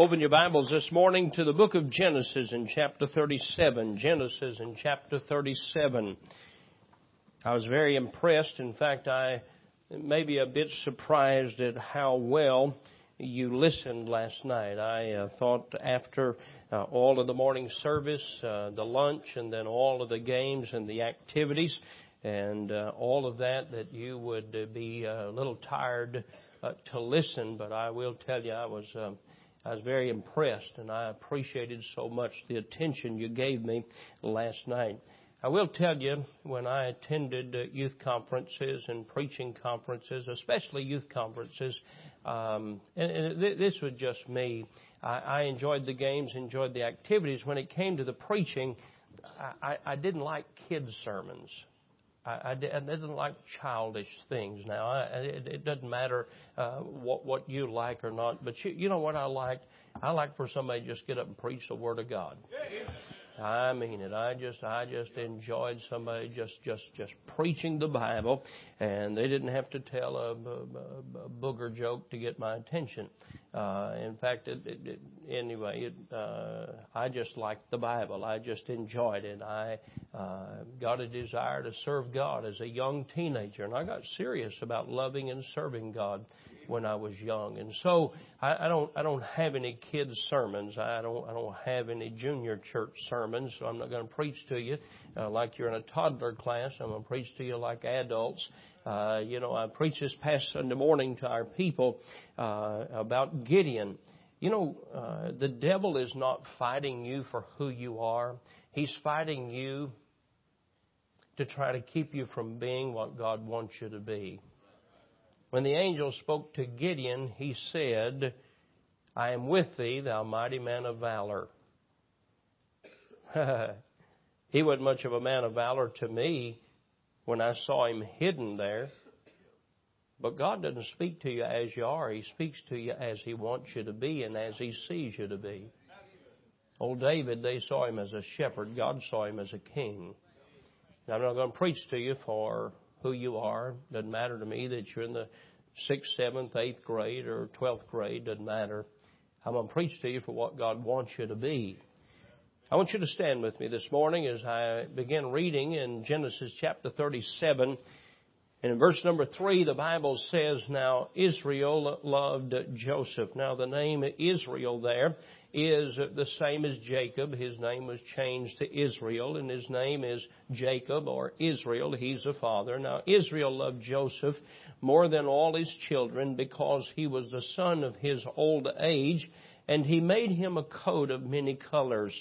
Open your Bibles this morning to the book of Genesis in chapter 37. Genesis in chapter 37. I was very impressed. In fact, I may be a bit surprised at how well you listened last night. I uh, thought after uh, all of the morning service, uh, the lunch, and then all of the games and the activities, and uh, all of that, that you would uh, be a little tired uh, to listen. But I will tell you, I was. I was very impressed and I appreciated so much the attention you gave me last night. I will tell you, when I attended uh, youth conferences and preaching conferences, especially youth conferences, um, and, and this was just me. I, I enjoyed the games, enjoyed the activities. When it came to the preaching, I, I didn't like kids' sermons. I, I, didn't like childish things. Now, I, it, it doesn't matter uh, what what you like or not, but you, you know what I like? I like for somebody to just get up and preach the Word of God. I mean it. I just I just enjoyed somebody just just just preaching the Bible, and they didn't have to tell a, a, a booger joke to get my attention. Uh, in fact, it, it, it, anyway, it, uh, I just liked the Bible. I just enjoyed it. I uh, got a desire to serve God as a young teenager, and I got serious about loving and serving God when I was young. And so I, I don't I don't have any kids sermons. I don't I don't have any junior church sermons. So I'm not going to preach to you uh, like you're in a toddler class. I'm going to preach to you like adults. Uh, you know, I preached this past Sunday morning to our people uh, about Gideon. You know, uh, the devil is not fighting you for who you are. He's fighting you to try to keep you from being what God wants you to be. When the angel spoke to Gideon, he said, I am with thee, thou mighty man of valor. he wasn't much of a man of valor to me when I saw him hidden there. But God doesn't speak to you as you are. He speaks to you as He wants you to be and as He sees you to be. Old David, they saw him as a shepherd. God saw him as a king. Now, I'm not going to preach to you for who you are. Doesn't matter to me that you're in the sixth, seventh, eighth grade or twelfth grade. Doesn't matter. I'm going to preach to you for what God wants you to be. I want you to stand with me this morning as I begin reading in Genesis chapter 37. And in verse number three, the Bible says, Now Israel loved Joseph. Now the name Israel there is the same as Jacob. His name was changed to Israel, and his name is Jacob or Israel. He's a father. Now Israel loved Joseph more than all his children because he was the son of his old age, and he made him a coat of many colors.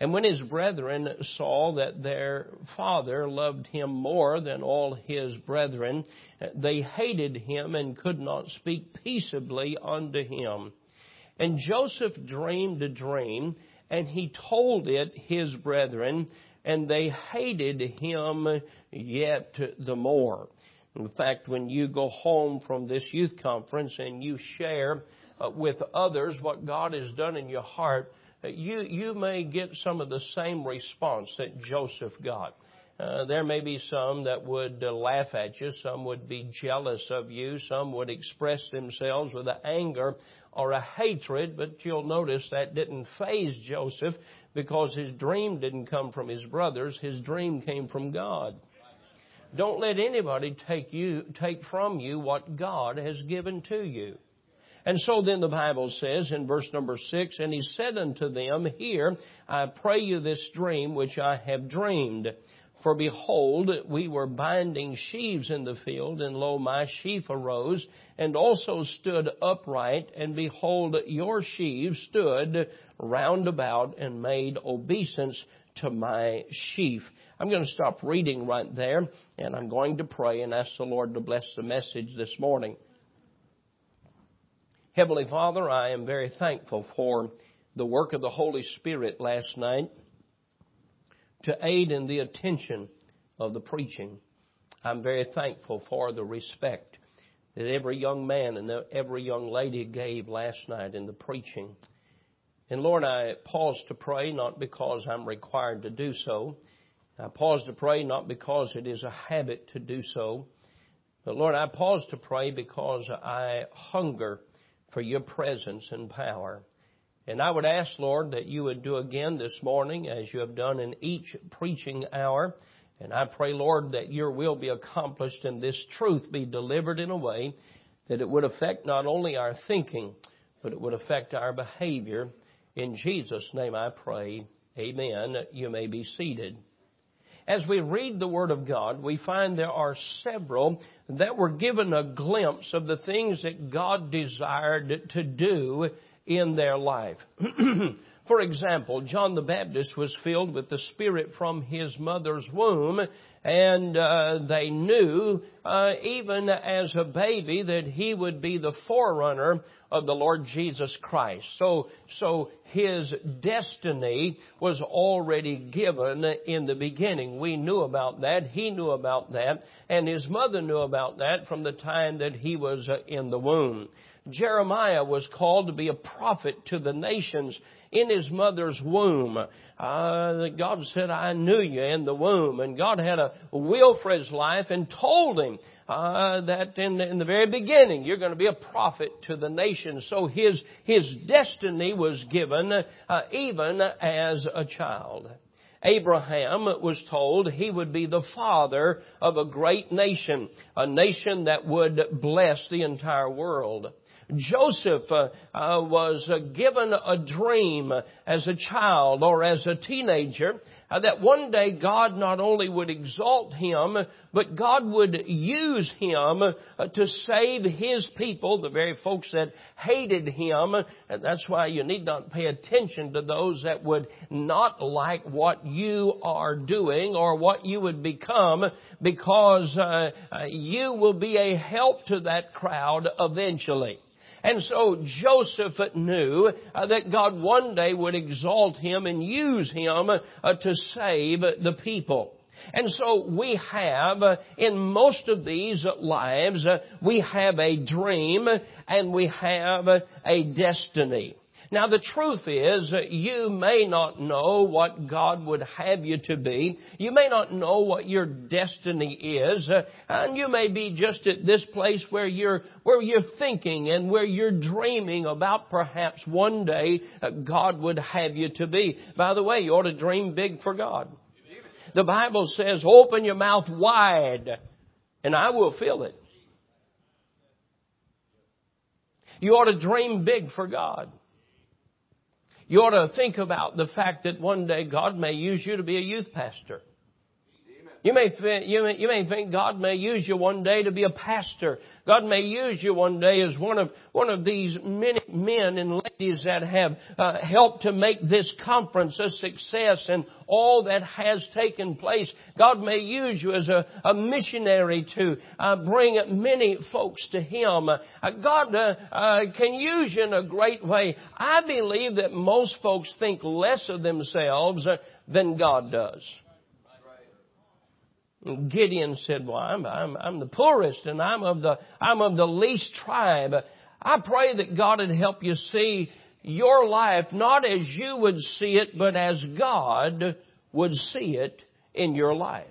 And when his brethren saw that their father loved him more than all his brethren, they hated him and could not speak peaceably unto him. And Joseph dreamed a dream, and he told it his brethren, and they hated him yet the more. In fact, when you go home from this youth conference and you share uh, with others what God has done in your heart, uh, you, you may get some of the same response that Joseph got. Uh, there may be some that would uh, laugh at you, some would be jealous of you, some would express themselves with anger or a hatred, but you'll notice that didn't faze Joseph because his dream didn't come from his brothers, his dream came from God. Don't let anybody take you take from you what God has given to you. And so then the Bible says in verse number six, and he said unto them, Hear I pray you this dream which I have dreamed. For behold, we were binding sheaves in the field, and lo, my sheaf arose, and also stood upright, and behold, your sheaves stood round about and made obeisance to my sheaf. I'm going to stop reading right there, and I'm going to pray and ask the Lord to bless the message this morning. Heavenly Father, I am very thankful for the work of the Holy Spirit last night to aid in the attention of the preaching. I'm very thankful for the respect that every young man and every young lady gave last night in the preaching. And Lord, I pause to pray not because I'm required to do so. I pause to pray not because it is a habit to do so. But Lord, I pause to pray because I hunger for your presence and power. And I would ask, Lord, that you would do again this morning as you have done in each preaching hour. And I pray, Lord, that your will be accomplished and this truth be delivered in a way that it would affect not only our thinking, but it would affect our behavior. In Jesus' name I pray. Amen. You may be seated. As we read the Word of God, we find there are several that were given a glimpse of the things that God desired to do in their life. For example, John the Baptist was filled with the Spirit from his mother's womb, and uh, they knew, uh, even as a baby, that he would be the forerunner of the Lord Jesus Christ. So, so his destiny was already given in the beginning. We knew about that. He knew about that, and his mother knew about that from the time that he was uh, in the womb. Jeremiah was called to be a prophet to the nations in his mother's womb. Uh, God said, I knew you in the womb. And God had a will for his life and told him uh, that in, in the very beginning you're going to be a prophet to the nations. So his, his destiny was given uh, even as a child. Abraham was told he would be the father of a great nation, a nation that would bless the entire world. Joseph uh, uh, was uh, given a dream as a child or as a teenager uh, that one day God not only would exalt him, but God would use him uh, to save his people, the very folks that hated him. And that's why you need not pay attention to those that would not like what you are doing or what you would become because uh, you will be a help to that crowd eventually. And so Joseph knew uh, that God one day would exalt him and use him uh, to save the people. And so we have, uh, in most of these lives, we have a dream and we have a destiny. Now the truth is, you may not know what God would have you to be. You may not know what your destiny is. And you may be just at this place where you're, where you're thinking and where you're dreaming about perhaps one day uh, God would have you to be. By the way, you ought to dream big for God. The Bible says, open your mouth wide and I will fill it. You ought to dream big for God. You ought to think about the fact that one day God may use you to be a youth pastor. You may, you may, you may think God may use you one day to be a pastor. God may use you one day as one of, one of these many men and ladies that have uh, helped to make this conference a success and all that has taken place. God may use you as a, a missionary to uh, bring many folks to Him. Uh, God uh, uh, can use you in a great way. I believe that most folks think less of themselves uh, than God does. Gideon said, well, I'm, I'm, I'm the poorest and I'm of the, I'm of the least tribe. I pray that God would help you see your life not as you would see it, but as God would see it in your life.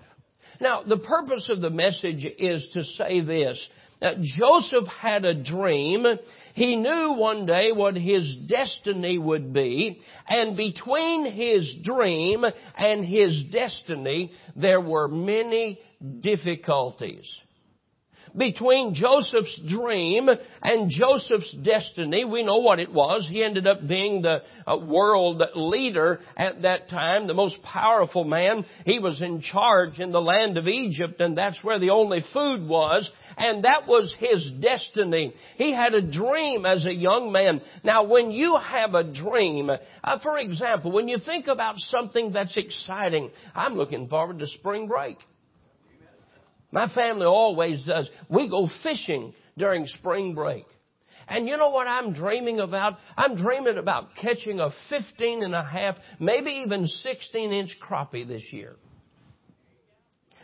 Now, the purpose of the message is to say this. That Joseph had a dream. He knew one day what his destiny would be, and between his dream and his destiny, there were many difficulties between Joseph's dream and Joseph's destiny. We know what it was. He ended up being the uh, world leader at that time, the most powerful man. He was in charge in the land of Egypt and that's where the only food was. And that was his destiny. He had a dream as a young man. Now when you have a dream, uh, for example, when you think about something that's exciting, I'm looking forward to spring break. My family always does. We go fishing during spring break. And you know what I'm dreaming about? I'm dreaming about catching a 15 and a half, maybe even 16 inch crappie this year.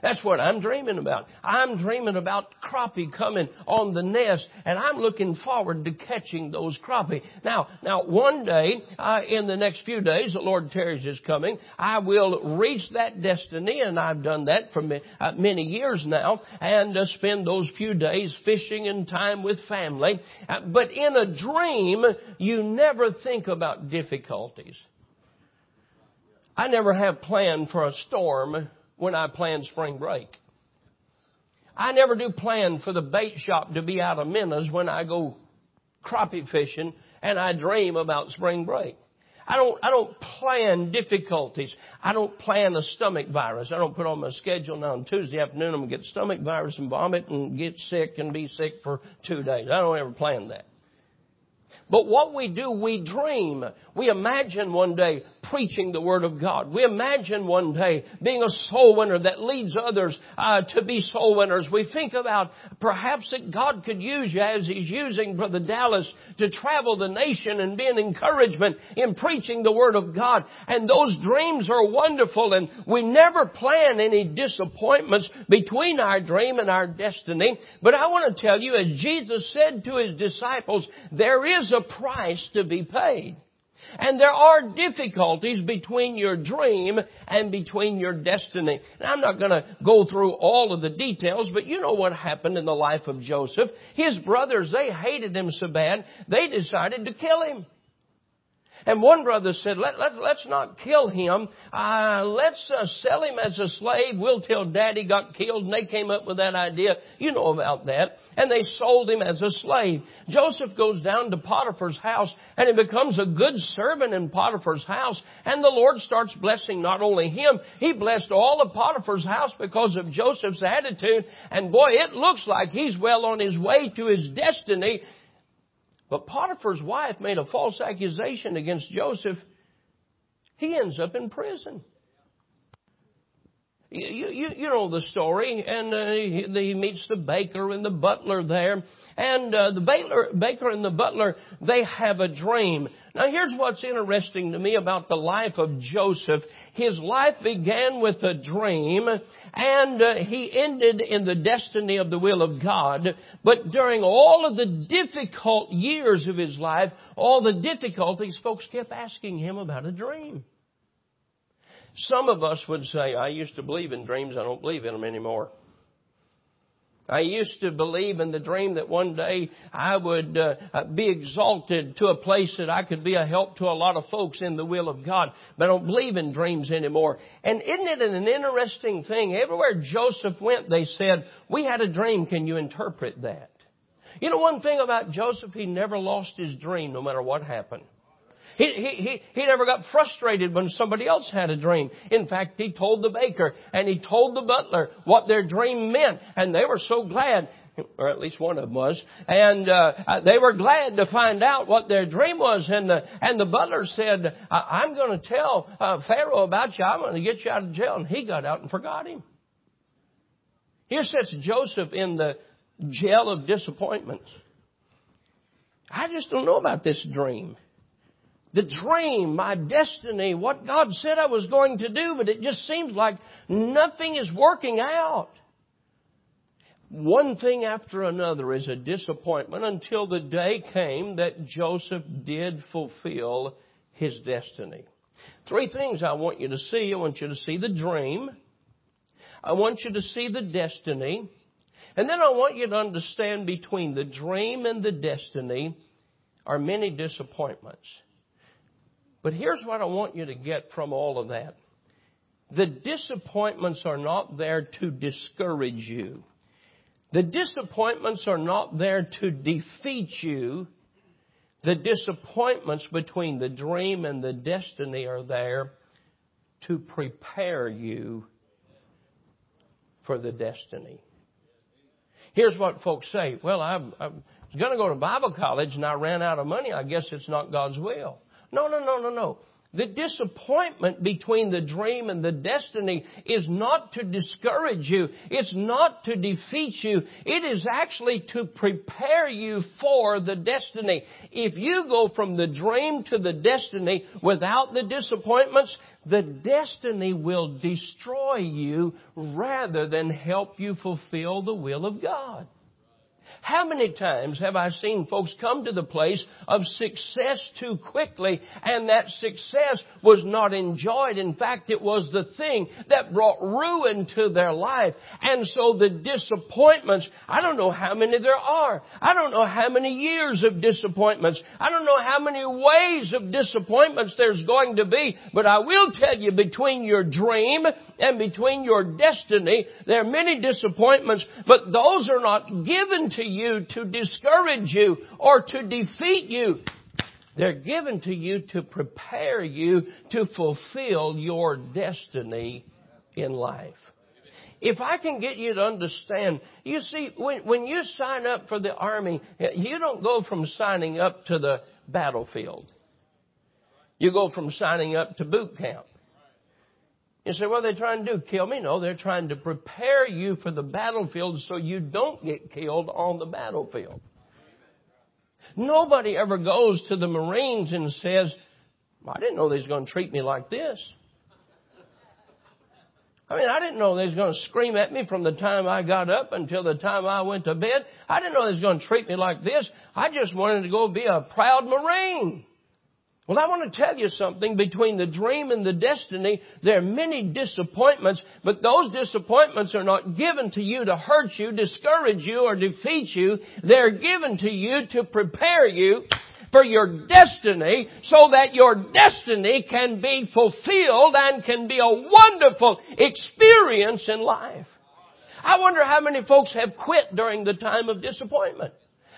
That's what I'm dreaming about. I'm dreaming about crappie coming on the nest, and I'm looking forward to catching those crappie. Now, now, one day, uh, in the next few days, the Lord tarries is coming. I will reach that destiny, and I've done that for uh, many years now, and uh, spend those few days fishing and time with family. Uh, but in a dream, you never think about difficulties. I never have planned for a storm when I plan spring break. I never do plan for the bait shop to be out of minnows when I go crappie fishing and I dream about spring break. I don't, I don't plan difficulties. I don't plan a stomach virus. I don't put on my schedule now on Tuesday afternoon I'm going to get stomach virus and vomit and get sick and be sick for two days. I don't ever plan that. But what we do, we dream. We imagine one day preaching the Word of God. We imagine one day being a soul winner that leads others uh, to be soul winners. We think about perhaps that God could use you as He's using Brother Dallas to travel the nation and be an encouragement in preaching the Word of God. And those dreams are wonderful and we never plan any disappointments between our dream and our destiny. But I want to tell you, as Jesus said to His disciples, there is a price to be paid. And there are difficulties between your dream and between your destiny. Now, I'm not going to go through all of the details, but you know what happened in the life of Joseph. His brothers, they hated him so bad, they decided to kill him. And one brother said, let, let, let's not kill him. Uh, let's uh, sell him as a slave. We'll tell daddy got killed. And they came up with that idea. You know about that. And they sold him as a slave. Joseph goes down to Potiphar's house and he becomes a good servant in Potiphar's house. And the Lord starts blessing not only him, he blessed all of Potiphar's house because of Joseph's attitude. And boy, it looks like he's well on his way to his destiny but Potiphar's wife made a false accusation against Joseph. He ends up in prison. You, you, you know the story, and uh, he, he meets the baker and the butler there, and uh, the baker, baker and the butler they have a dream. Now here's what's interesting to me about the life of Joseph. His life began with a dream, and uh, he ended in the destiny of the will of God. But during all of the difficult years of his life, all the difficulties, folks kept asking him about a dream. Some of us would say, I used to believe in dreams, I don't believe in them anymore. I used to believe in the dream that one day I would uh, be exalted to a place that I could be a help to a lot of folks in the will of God. But I don't believe in dreams anymore. And isn't it an interesting thing? Everywhere Joseph went, they said, we had a dream. Can you interpret that? You know one thing about Joseph? He never lost his dream no matter what happened. He, he, he, he never got frustrated when somebody else had a dream. In fact, he told the baker and he told the butler what their dream meant. And they were so glad or at least one of them was, and uh, uh, they were glad to find out what their dream was. And the and the butler said, "I'm going to tell uh, Pharaoh about you. I'm going to get you out of jail." And he got out and forgot him. Here sits Joseph in the jail of disappointments. I just don't know about this dream the dream, my destiny, what God said I was going to do, but it just seems like nothing is working out. One thing after another is a disappointment until the day came that Joseph did fulfill his destiny. Three things I want you to see. I want you to see the dream. I want you to see the destiny. And then I want you to understand between the dream and the destiny are many disappointments. But here's what I want you to get from all of that. The disappointments are not there to discourage you. The disappointments are not there to defeat you. The disappointments between the dream and the destiny are there to prepare you for the destiny. Here's what folks say. Well, I'm, I'm going to go to Bible college and I ran out of money. I guess it's not God's will. No, no, no, no, no. The disappointment between the dream and the destiny is not to discourage you. It's not to defeat you. It is actually to prepare you for the destiny. If you go from the dream to the destiny without the disappointments, the destiny will destroy you rather than help you fulfill the will of God. How many times have I seen folks come to the place of success too quickly and that success was not enjoyed. In fact, it was the thing that brought ruin to their life. And so the disappointments, I don't know how many there are. I don't know how many years of disappointments. I don't know how many ways of disappointments there's going to be. But I will tell you between your dream and between your destiny, there are many disappointments, but those are not given to you to discourage you or to defeat you. They're given to you to prepare you to fulfill your destiny in life. If I can get you to understand, you see, when, when you sign up for the army, you don't go from signing up to the battlefield. You go from signing up to boot camp. You say, what are they trying to do? Kill me? No, they're trying to prepare you for the battlefield so you don't get killed on the battlefield. Nobody ever goes to the Marines and says, I didn't know they was going to treat me like this. I mean, I didn't know they was going to scream at me from the time I got up until the time I went to bed. I didn't know they was going to treat me like this. I just wanted to go be a proud Marine. Well, I want to tell you something. Between the dream and the destiny, there are many disappointments, but those disappointments are not given to you to hurt you, discourage you, or defeat you. They're given to you to prepare you for your destiny so that your destiny can be fulfilled and can be a wonderful experience in life. I wonder how many folks have quit during the time of disappointment.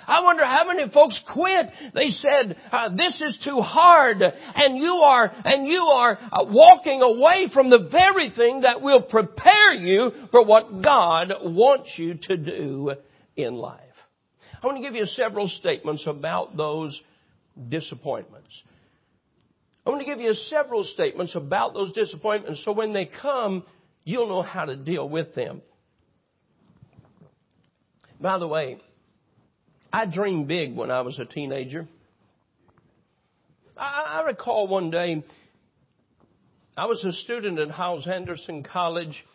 I wonder how many folks quit. They said, uh, this is too hard and you are, and you are uh, walking away from the very thing that will prepare you for what God wants you to do in life. I want to give you several statements about those disappointments. I want to give you several statements about those disappointments so when they come, you'll know how to deal with them. By the way, I dreamed big when I was a teenager. I, I recall one day I was a student at Hyles Anderson College,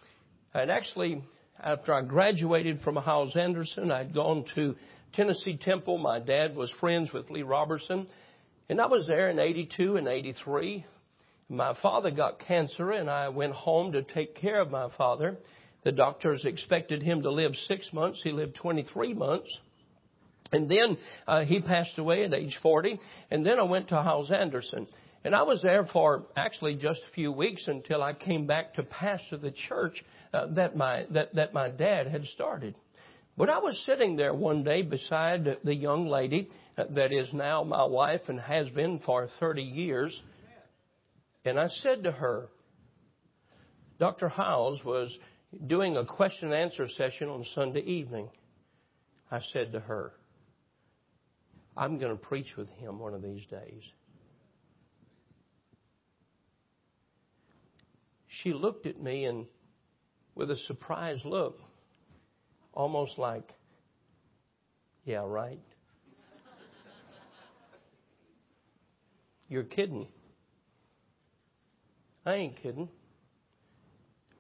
and actually, after I graduated from Hyles Anderson, I'd gone to Tennessee Temple. My dad was friends with Lee Roberson, and I was there in 82 and 83. My father got cancer, and I went home to take care of my father. The doctors expected him to live six months. He lived 23 months. And then uh, he passed away at age 40. And then I went to Hyles Anderson. And I was there for actually just a few weeks until I came back to pastor the church uh, that my that, that my dad had started. But I was sitting there one day beside the young lady uh, that is now my wife and has been for 30 years. And I said to her, Dr. Hyles was doing a question and answer session on Sunday evening. I said to her, I'm going to preach with him one of these days. She looked at me and with a surprised look, almost like, yeah, right. You're kidding. I ain't kidding.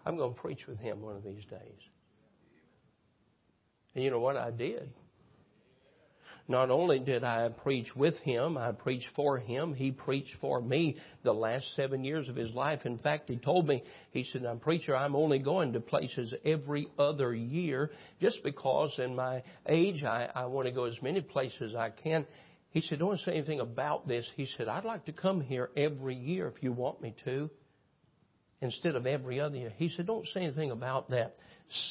I'm going to preach with him one of these days. And you know what I did? Not only did I preach with him, I preached for him. He preached for me the last seven years of his life. In fact, he told me, he said, I'm preacher, I'm only going to places every other year just because in my age I, I want to go as many places as I can. He said, don't say anything about this. He said, I'd like to come here every year if you want me to instead of every other year. He said, don't say anything about that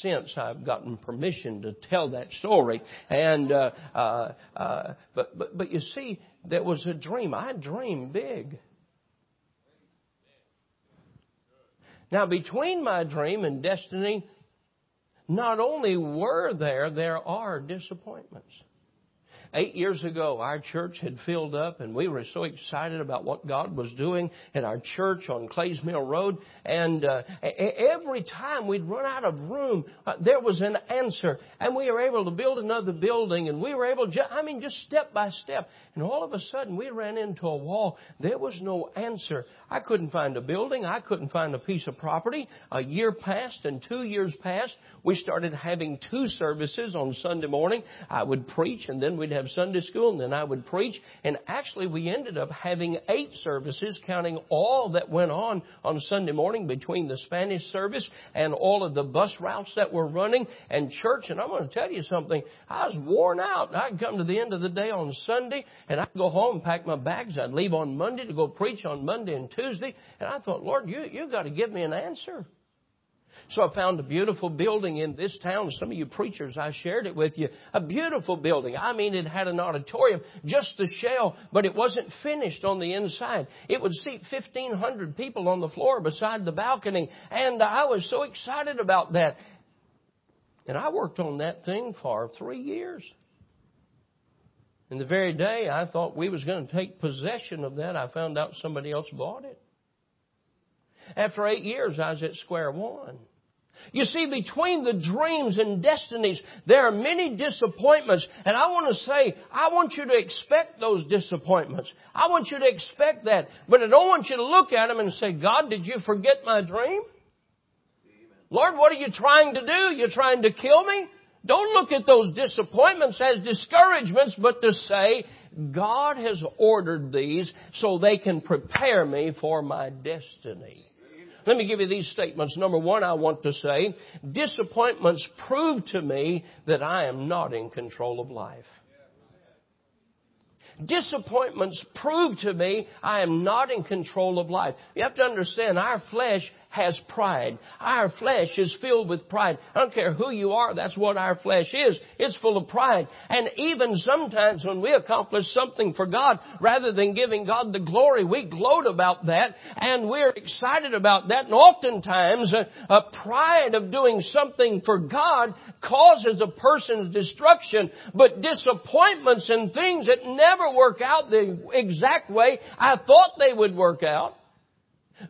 since I've gotten permission to tell that story. And uh, uh, uh, but but but you see, there was a dream. I dreamed big. Now, between my dream and destiny, not only were there, there are disappointments. Eight years ago, our church had filled up and we were so excited about what God was doing at our church on Clays Mill Road. And uh, every time we'd run out of room, uh, there was an answer. And we were able to build another building and we were able, to, I mean, just step by step. And all of a sudden we ran into a wall. There was no answer. I couldn't find a building. I couldn't find a piece of property. A year passed and two years passed. We started having two services on Sunday morning. I would preach and then we'd have Sunday school and then I would preach. And actually we ended up having eight services counting all that went on on Sunday morning between the Spanish service and all of the bus routes that were running and church. And I'm going to tell you something. I was worn out. I'd come to the end of the day on Sunday and I'd go home, pack my bags. I'd leave on Monday to go preach on Monday and Tuesday. And I thought, Lord, you, you've got to give me an answer. So I found a beautiful building in this town. Some of you preachers, I shared it with you. A beautiful building. I mean, it had an auditorium, just the shell, but it wasn't finished on the inside. It would seat 1,500 people on the floor beside the balcony. And I was so excited about that. And I worked on that thing for three years. And the very day I thought we was going to take possession of that, I found out somebody else bought it. After eight years, I was at square one. You see, between the dreams and destinies, there are many disappointments. And I want to say, I want you to expect those disappointments. I want you to expect that. But I don't want you to look at them and say, God, did you forget my dream? Lord, what are you trying to do? You're trying to kill me? Don't look at those disappointments as discouragements, but to say, God has ordered these so they can prepare me for my destiny. Let me give you these statements. Number one, I want to say, disappointments prove to me that I am not in control of life. Disappointments prove to me I am not in control of life. You have to understand our flesh has pride. Our flesh is filled with pride. I don't care who you are, that's what our flesh is. It's full of pride. And even sometimes when we accomplish something for God, rather than giving God the glory, we gloat about that and we're excited about that. And oftentimes a, a pride of doing something for God causes a person's destruction, but disappointments and things that never work out the exact way I thought they would work out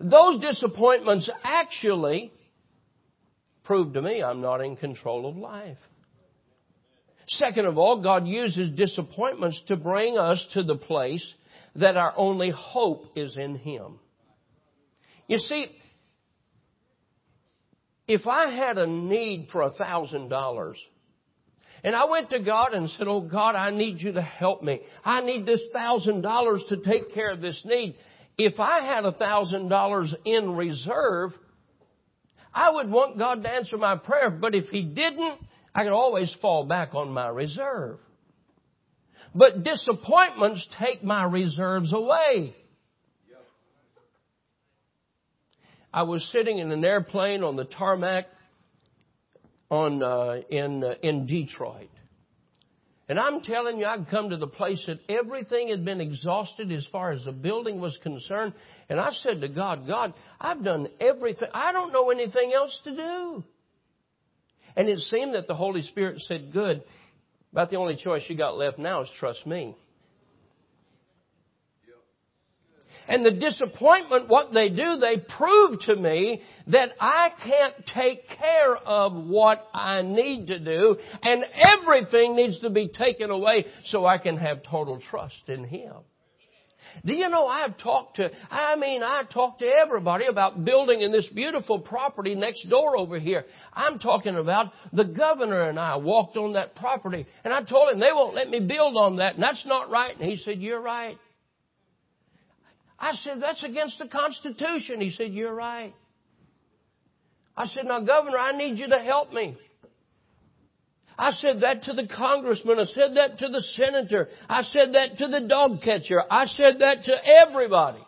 those disappointments actually prove to me I'm not in control of life. Second of all, God uses disappointments to bring us to the place that our only hope is in Him. You see, if I had a need for a thousand dollars, and I went to God and said, Oh God, I need you to help me. I need this thousand dollars to take care of this need. If I had a thousand dollars in reserve, I would want God to answer my prayer, but if He didn't, I could always fall back on my reserve. But disappointments take my reserves away. I was sitting in an airplane on the tarmac on uh, in uh, in Detroit, and I'm telling you, I'd come to the place that everything had been exhausted as far as the building was concerned. And I said to God, God, I've done everything. I don't know anything else to do. And it seemed that the Holy Spirit said, good. About the only choice you got left now is trust me. And the disappointment, what they do, they prove to me that I can't take care of what I need to do and everything needs to be taken away so I can have total trust in Him. Do you know I've talked to, I mean, I talked to everybody about building in this beautiful property next door over here. I'm talking about the governor and I walked on that property and I told him they won't let me build on that and that's not right. And he said, you're right. I said, that's against the Constitution. He said, you're right. I said, now Governor, I need you to help me. I said that to the congressman. I said that to the senator. I said that to the dog catcher. I said that to everybody.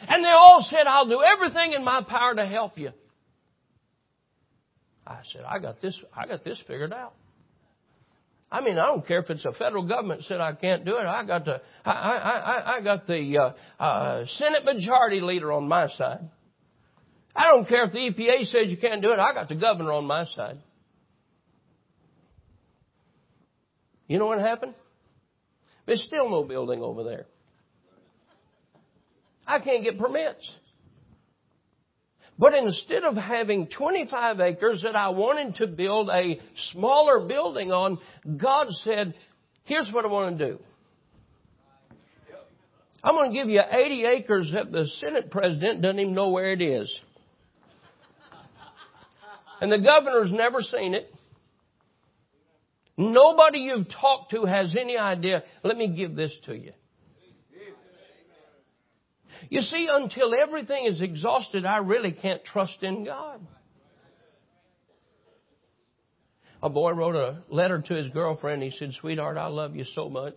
And they all said, I'll do everything in my power to help you. I said, I got this, I got this figured out. I mean, I don't care if it's a federal government said I can't do it. I got the, I, I, I, I got the uh, uh, Senate Majority Leader on my side. I don't care if the EPA says you can't do it. I got the governor on my side. You know what happened? There's still no building over there. I can't get permits. But instead of having 25 acres that I wanted to build a smaller building on, God said, here's what I want to do. I'm going to give you 80 acres that the Senate president doesn't even know where it is. And the governor's never seen it. Nobody you've talked to has any idea. Let me give this to you. You see, until everything is exhausted, I really can't trust in God. A boy wrote a letter to his girlfriend. He said, Sweetheart, I love you so much.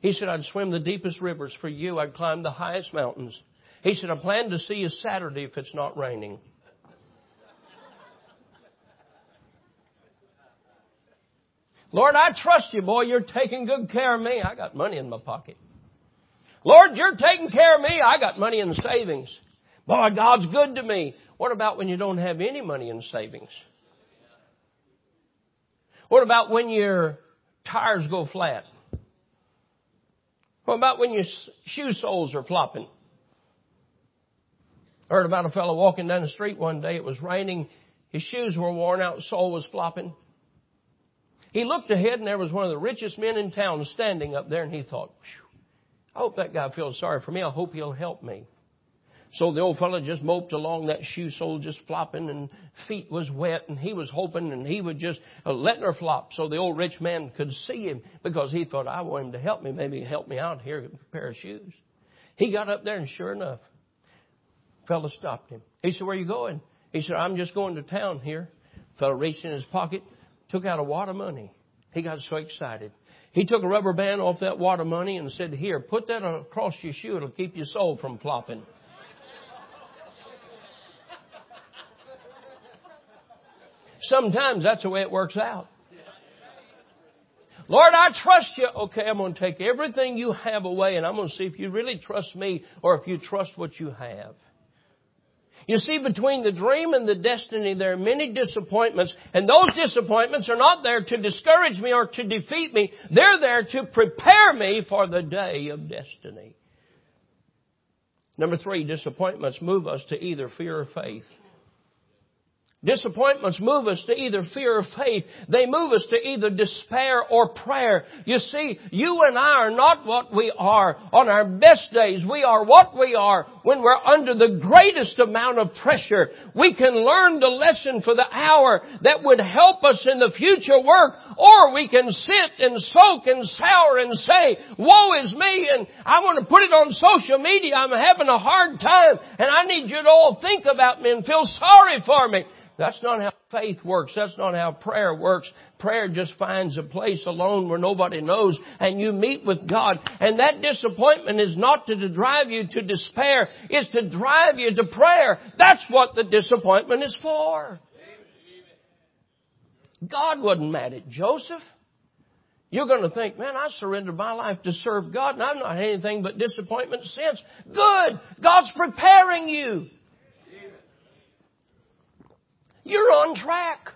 He said, I'd swim the deepest rivers for you. I'd climb the highest mountains. He said, I plan to see you Saturday if it's not raining. Lord, I trust you, boy. You're taking good care of me. I got money in my pocket. Lord, you're taking care of me. I got money in savings. Boy, God's good to me. What about when you don't have any money in savings? What about when your tires go flat? What about when your shoe soles are flopping? I Heard about a fellow walking down the street one day. It was raining. His shoes were worn out. Sole was flopping. He looked ahead and there was one of the richest men in town standing up there and he thought, I hope that guy feels sorry for me. I hope he'll help me. So the old fellow just moped along that shoe sole just flopping and feet was wet and he was hoping and he would just uh, letting her flop so the old rich man could see him because he thought, I want him to help me. Maybe help me out here with a pair of shoes. He got up there and sure enough, fellow stopped him. He said, where are you going? He said, I'm just going to town here. Fellow reached in his pocket, took out a wad of money. He got so excited. He took a rubber band off that of money and said, here, put that across your shoe. It'll keep your sole from flopping. Sometimes that's the way it works out. Lord, I trust you. Okay, I'm going to take everything you have away and I'm going to see if you really trust me or if you trust what you have. You see, between the dream and the destiny, there are many disappointments, and those disappointments are not there to discourage me or to defeat me. They're there to prepare me for the day of destiny. Number three, disappointments move us to either fear or faith. Disappointments move us to either fear or faith. They move us to either despair or prayer. You see, you and I are not what we are on our best days. We are what we are when we're under the greatest amount of pressure. We can learn the lesson for the hour that would help us in the future work, or we can sit and soak and sour and say, woe is me, and I want to put it on social media. I'm having a hard time, and I need you to all think about me and feel sorry for me. That's not how faith works. That's not how prayer works. Prayer just finds a place alone where nobody knows and you meet with God. And that disappointment is not to drive you to despair. It's to drive you to prayer. That's what the disappointment is for. God wasn't mad at Joseph. You're going to think, man, I surrendered my life to serve God and I've not had anything but disappointment since. Good! God's preparing you. You're on track.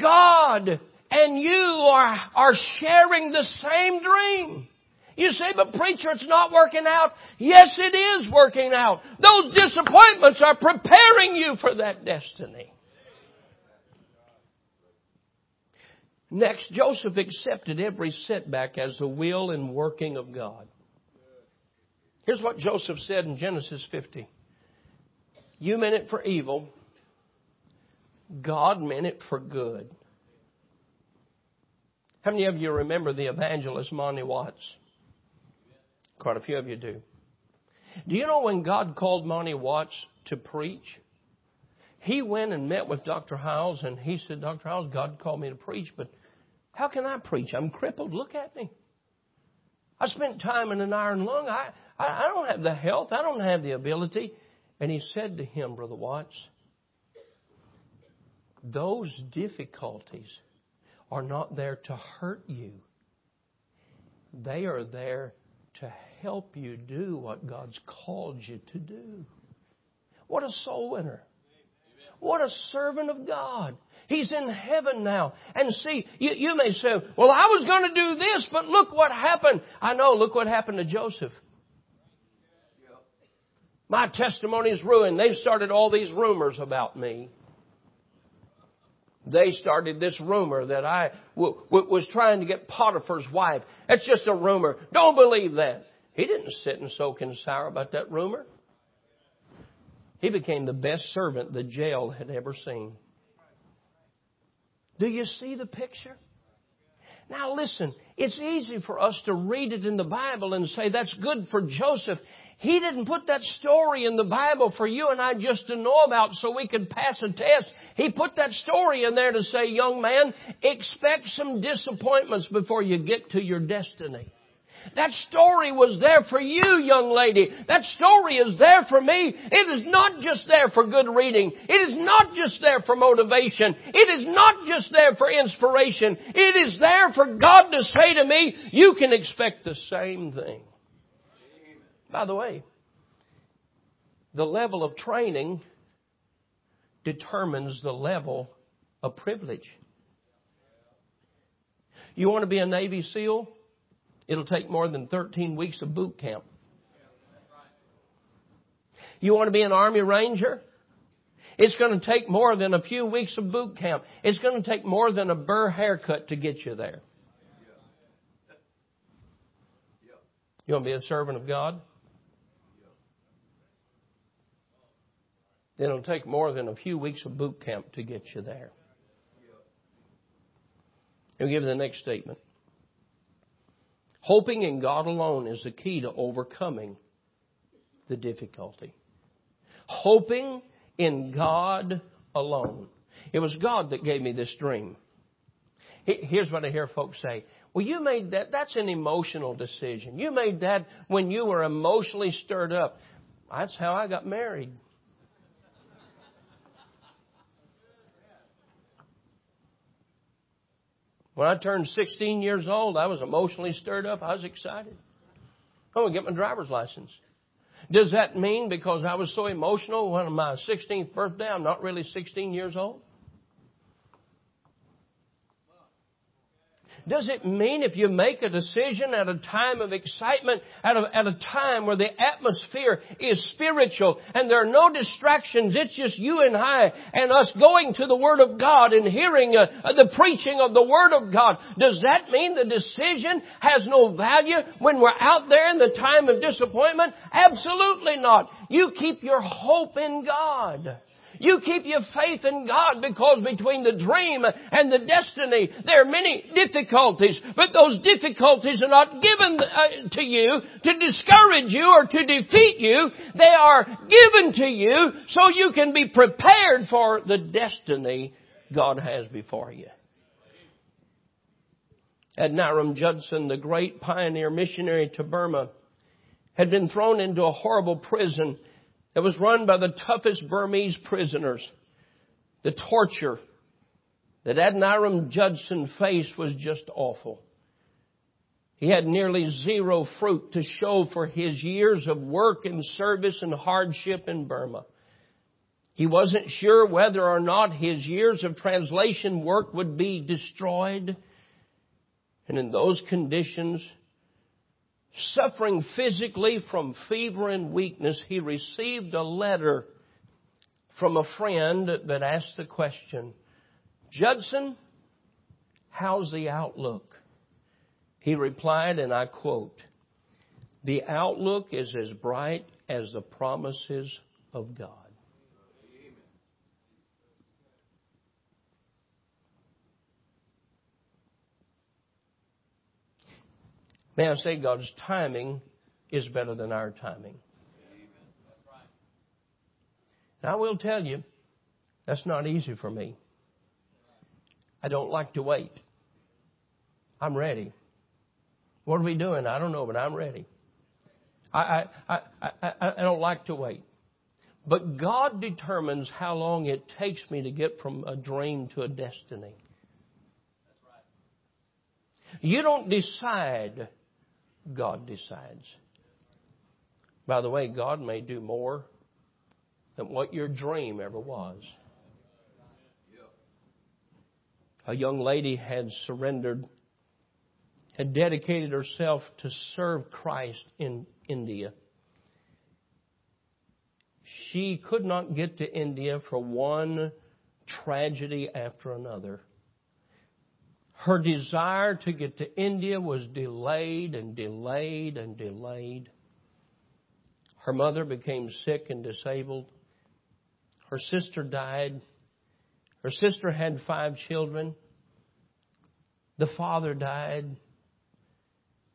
God and you are, are sharing the same dream. You say, but preacher, it's not working out. Yes, it is working out. Those disappointments are preparing you for that destiny. Next, Joseph accepted every setback as the will and working of God. Here's what Joseph said in Genesis 50. You meant it for evil. God meant it for good. How many of you remember the evangelist Monty Watts? Quite a few of you do. Do you know when God called Monty Watts to preach? He went and met with Dr. Hyles and he said, Dr. Hyles, God called me to preach, but how can I preach? I'm crippled. Look at me. I spent time in an iron lung. I, I, I don't have the health. I don't have the ability. And he said to him, Brother Watts, those difficulties are not there to hurt you. They are there to help you do what God's called you to do. What a soul winner. What a servant of God. He's in heaven now. And see, you, you may say, well, I was going to do this, but look what happened. I know, look what happened to Joseph. My testimony is ruined. They've started all these rumors about me. They started this rumor that I w- w- was trying to get Potiphar's wife. That's just a rumor. Don't believe that. He didn't sit and soak in sour about that rumor. He became the best servant the jail had ever seen. Do you see the picture? Now listen, it's easy for us to read it in the Bible and say that's good for Joseph. He didn't put that story in the Bible for you and I just to know about so we could pass a test. He put that story in there to say, young man, expect some disappointments before you get to your destiny. That story was there for you, young lady. That story is there for me. It is not just there for good reading. It is not just there for motivation. It is not just there for inspiration. It is there for God to say to me, you can expect the same thing. By the way, the level of training determines the level of privilege. You want to be a Navy SEAL? It'll take more than 13 weeks of boot camp. You want to be an Army Ranger? It's going to take more than a few weeks of boot camp. It's going to take more than a burr haircut to get you there. You want to be a servant of God? Then it'll take more than a few weeks of boot camp to get you there. He'll give you the next statement. Hoping in God alone is the key to overcoming the difficulty. Hoping in God alone. It was God that gave me this dream. Here's what I hear folks say. Well, you made that, that's an emotional decision. You made that when you were emotionally stirred up. That's how I got married. When I turned 16 years old, I was emotionally stirred up. I was excited. I'm going to get my driver's license. Does that mean because I was so emotional on my 16th birthday, I'm not really 16 years old? Does it mean if you make a decision at a time of excitement, at a, at a time where the atmosphere is spiritual and there are no distractions, it's just you and I and us going to the Word of God and hearing uh, the preaching of the Word of God, does that mean the decision has no value when we're out there in the time of disappointment? Absolutely not. You keep your hope in God. You keep your faith in God because between the dream and the destiny, there are many difficulties, but those difficulties are not given uh, to you to discourage you or to defeat you. They are given to you so you can be prepared for the destiny God has before you. Adoniram Judson, the great pioneer missionary to Burma, had been thrown into a horrible prison that was run by the toughest Burmese prisoners. The torture that Adoniram Judson faced was just awful. He had nearly zero fruit to show for his years of work and service and hardship in Burma. He wasn't sure whether or not his years of translation work would be destroyed. And in those conditions, suffering physically from fever and weakness, he received a letter from a friend that asked the question, Judson, how's the outlook? He replied, and I quote, the outlook is as bright as the promises of God. May I say God's timing is better than our timing. And I will tell you, that's not easy for me. I don't like to wait. I'm ready. What are we doing? I don't know, but I'm ready. I, I, I, I, I don't like to wait. But God determines how long it takes me to get from a dream to a destiny. You don't decide God decides. By the way, God may do more than what your dream ever was. A young lady had surrendered, had dedicated herself to serve Christ in India. She could not get to India for one tragedy after another. Her desire to get to India was delayed and delayed and delayed. Her mother became sick and disabled. Her sister died. Her sister had five children. The father died.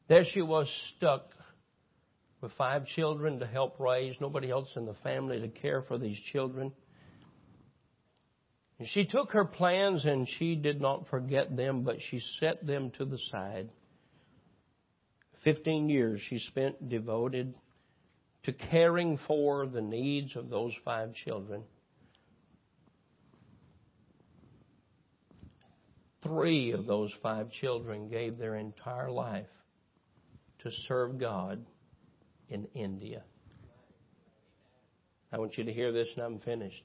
There she was stuck with five children to help raise, nobody else in the family to care for these children. And she took her plans and she did not forget them, but she set them to the side. Fifteen years she spent devoted to caring for the needs of those five children. Three of those five children gave their entire life to serve God in India. I want you to hear this and I'm finished.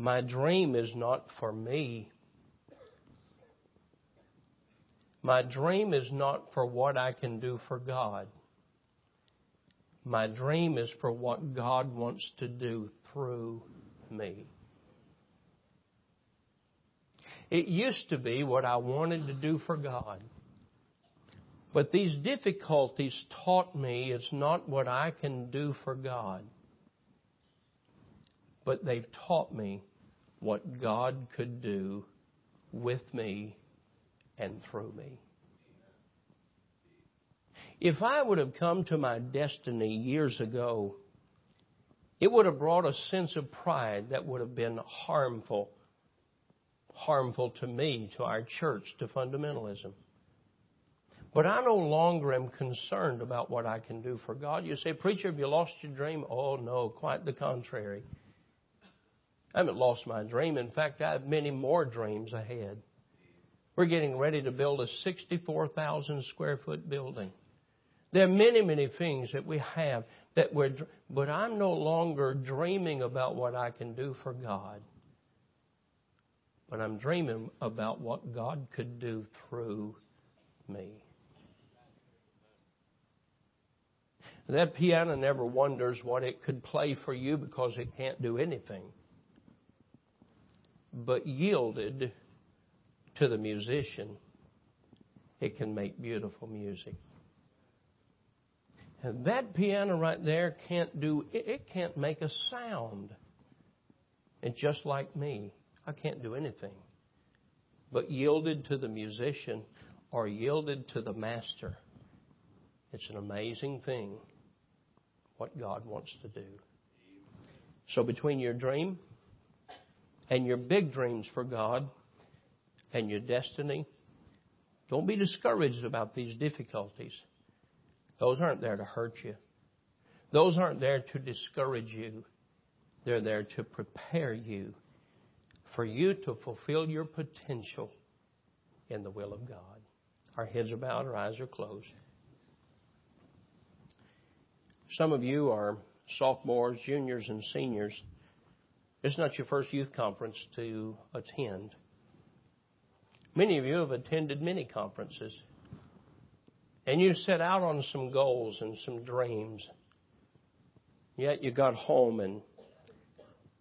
My dream is not for me. My dream is not for what I can do for God. My dream is for what God wants to do through me. It used to be what I wanted to do for God. But these difficulties taught me it's not what I can do for God, but they've taught me what God could do with me and through me. If I would have come to my destiny years ago, it would have brought a sense of pride that would have been harmful, harmful to me, to our church, to fundamentalism. But I no longer am concerned about what I can do for God. You say, Preacher, have you lost your dream? Oh, no, quite the contrary. I haven't lost my dream. In fact, I have many more dreams ahead. We're getting ready to build a 64,000 square foot building. There are many, many things that we have that we're, but I'm no longer dreaming about what I can do for God. But I'm dreaming about what God could do through me. That piano never wonders what it could play for you because it can't do anything. But yielded to the musician, it can make beautiful music. And that piano right there can't do, it can't make a sound. And just like me, I can't do anything. But yielded to the musician or yielded to the master, it's an amazing thing what God wants to do. So between your dream and your big dreams for God and your destiny, don't be discouraged about these difficulties. Those aren't there to hurt you. Those aren't there to discourage you. They're there to prepare you for you to fulfill your potential in the will of God. Our heads are bowed, our eyes are closed. Some of you are sophomores, juniors, and seniors. It's not your first youth conference to attend. Many of you have attended many conferences. And you set out on some goals and some dreams. Yet you got home and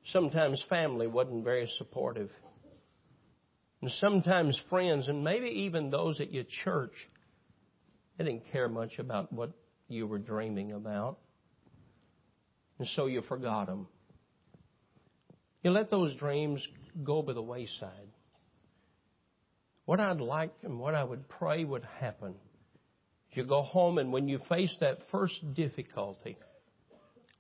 sometimes family wasn't very supportive. And sometimes friends and maybe even those at your church, they didn't care much about what you were dreaming about. And so you forgot them. You let those dreams go by the wayside. What I'd like and what I would pray would happen is you go home and when you face that first difficulty,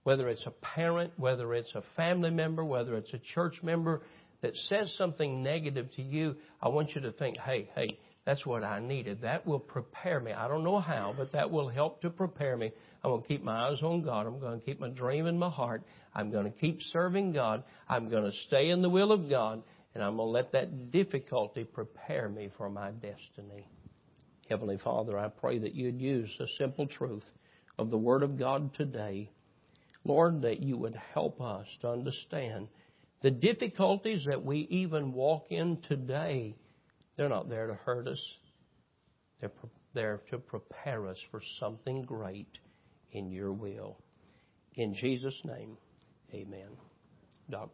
whether it's a parent, whether it's a family member, whether it's a church member that says something negative to you, I want you to think, hey, hey, that's what I needed. That will prepare me. I don't know how, but that will help to prepare me. I'm going to keep my eyes on God. I'm going to keep my dream in my heart. I'm going to keep serving God. I'm going to stay in the will of God. And I'm going to let that difficulty prepare me for my destiny. Heavenly Father, I pray that you'd use the simple truth of the Word of God today. Lord, that you would help us to understand The difficulties that we even walk in today, they're not there to hurt us. They're there to prepare us for something great in your will. In Jesus' name, amen. Doc.